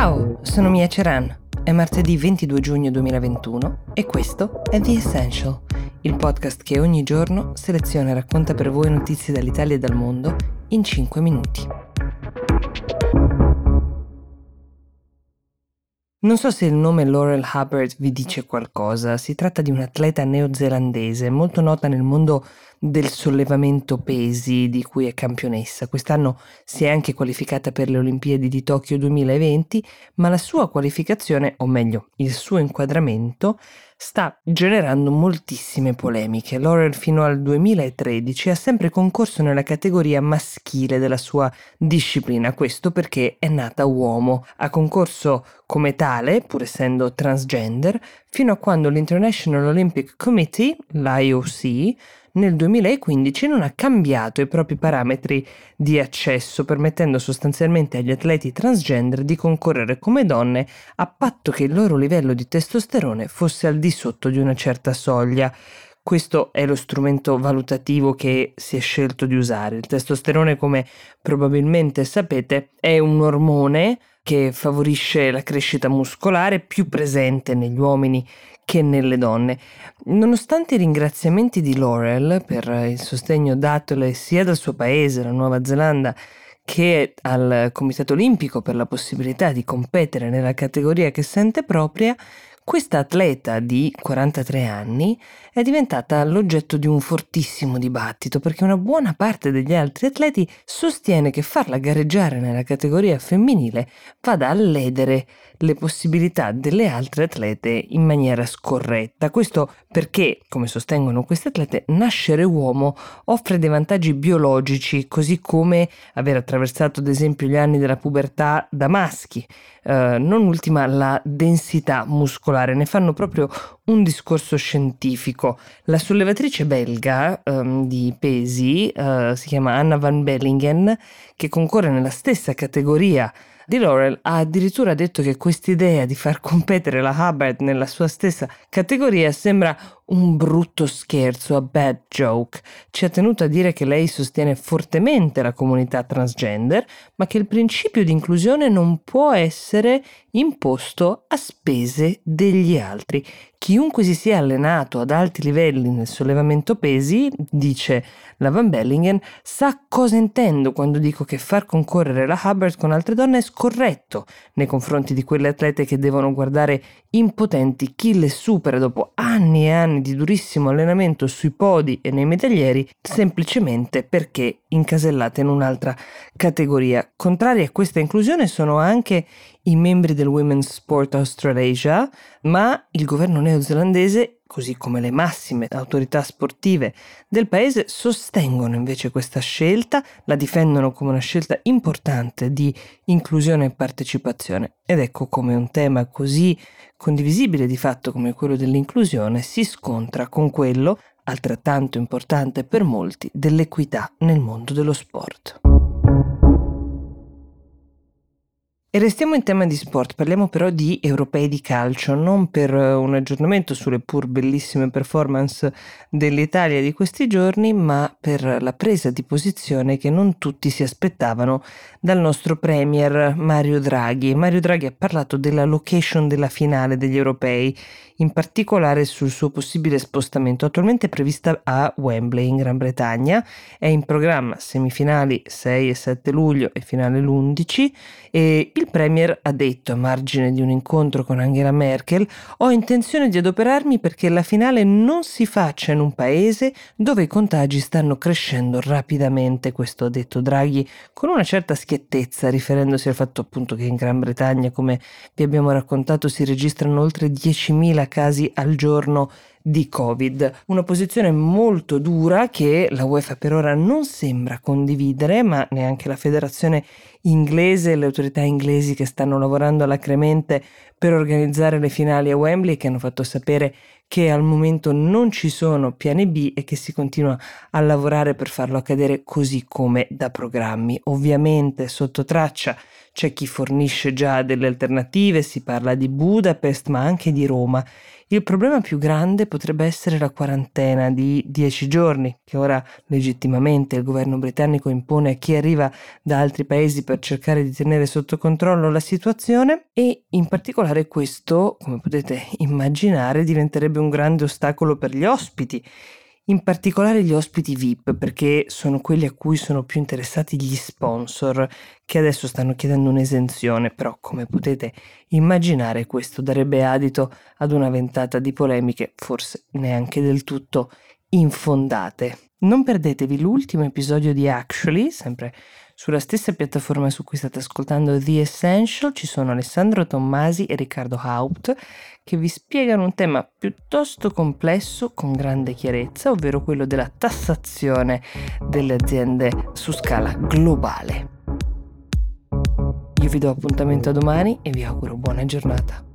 Ciao, sono Mia Ceran. È martedì 22 giugno 2021 e questo è The Essential, il podcast che ogni giorno seleziona e racconta per voi notizie dall'Italia e dal mondo in 5 minuti. Non so se il nome Laurel Hubbard vi dice qualcosa, si tratta di un'atleta neozelandese molto nota nel mondo del sollevamento pesi di cui è campionessa. Quest'anno si è anche qualificata per le Olimpiadi di Tokyo 2020, ma la sua qualificazione, o meglio, il suo inquadramento, sta generando moltissime polemiche. Laurel fino al 2013 ha sempre concorso nella categoria maschile della sua disciplina, questo perché è nata uomo. Ha concorso come tale, pur essendo transgender, fino a quando l'International Olympic Committee, l'IOC, nel 2015 non ha cambiato i propri parametri di accesso, permettendo sostanzialmente agli atleti transgender di concorrere come donne a patto che il loro livello di testosterone fosse al di sotto di una certa soglia. Questo è lo strumento valutativo che si è scelto di usare. Il testosterone, come probabilmente sapete, è un ormone che favorisce la crescita muscolare più presente negli uomini che nelle donne. Nonostante i ringraziamenti di Laurel per il sostegno datole sia dal suo paese, la Nuova Zelanda, che al Comitato Olimpico per la possibilità di competere nella categoria che sente propria, questa atleta di 43 anni è diventata l'oggetto di un fortissimo dibattito perché una buona parte degli altri atleti sostiene che farla gareggiare nella categoria femminile vada a ledere le possibilità delle altre atlete in maniera scorretta. Questo perché, come sostengono queste atlete, nascere uomo offre dei vantaggi biologici, così come aver attraversato ad esempio gli anni della pubertà da maschi. Uh, non ultima la densità muscolare, ne fanno proprio un discorso scientifico. La sollevatrice belga um, di pesi uh, si chiama Anna van Bellingen, che concorre nella stessa categoria di Laurel ha addirittura detto che quest'idea di far competere la Hubbard nella sua stessa categoria sembra un brutto scherzo, a bad joke. Ci ha tenuto a dire che lei sostiene fortemente la comunità transgender, ma che il principio di inclusione non può essere imposto a spese degli altri. Chiunque si sia allenato ad alti livelli nel sollevamento pesi, dice la Van Bellingen, sa cosa intendo quando dico che far concorrere la Hubbard con altre donne è scorretto nei confronti di quelle atlete che devono guardare impotenti chi le supera dopo anni e anni di durissimo allenamento sui podi e nei medaglieri semplicemente perché incasellate in un'altra categoria. Contrari a questa inclusione sono anche i membri del Women's Sport Australasia, ma il governo neozelandese, così come le massime autorità sportive del paese, sostengono invece questa scelta, la difendono come una scelta importante di inclusione e partecipazione. Ed ecco come un tema così condivisibile di fatto come quello dell'inclusione si scontra con quello, altrettanto importante per molti, dell'equità nel mondo dello sport. E restiamo in tema di sport, parliamo però di europei di calcio, non per eh, un aggiornamento sulle pur bellissime performance dell'Italia di questi giorni, ma per la presa di posizione che non tutti si aspettavano dal nostro premier Mario Draghi. Mario Draghi ha parlato della location della finale degli europei, in particolare sul suo possibile spostamento, attualmente prevista a Wembley in Gran Bretagna, è in programma semifinali 6 e 7 luglio e finale l'11 e il Premier ha detto a margine di un incontro con Angela Merkel ho intenzione di adoperarmi perché la finale non si faccia in un paese dove i contagi stanno crescendo rapidamente, questo ha detto Draghi con una certa schiettezza riferendosi al fatto appunto che in Gran Bretagna, come vi abbiamo raccontato, si registrano oltre 10.000 casi al giorno di Covid. Una posizione molto dura che la UEFA per ora non sembra condividere, ma neanche la federazione inglese e le autorità inglesi che stanno lavorando alacremente per organizzare le finali a Wembley che hanno fatto sapere che al momento non ci sono piani B e che si continua a lavorare per farlo accadere così come da programmi. Ovviamente sotto traccia c'è chi fornisce già delle alternative, si parla di Budapest ma anche di Roma. Il problema più grande potrebbe essere la quarantena di 10 giorni, che ora legittimamente il governo britannico impone a chi arriva da altri paesi per cercare di tenere sotto controllo la situazione e in particolare questo, come potete immaginare, diventerebbe un grande ostacolo per gli ospiti in particolare gli ospiti VIP, perché sono quelli a cui sono più interessati gli sponsor, che adesso stanno chiedendo un'esenzione, però come potete immaginare questo darebbe adito ad una ventata di polemiche, forse neanche del tutto infondate. Non perdetevi l'ultimo episodio di Actually, sempre sulla stessa piattaforma su cui state ascoltando The Essential ci sono Alessandro Tommasi e Riccardo Haupt che vi spiegano un tema piuttosto complesso con grande chiarezza, ovvero quello della tassazione delle aziende su scala globale. Io vi do appuntamento a domani e vi auguro buona giornata.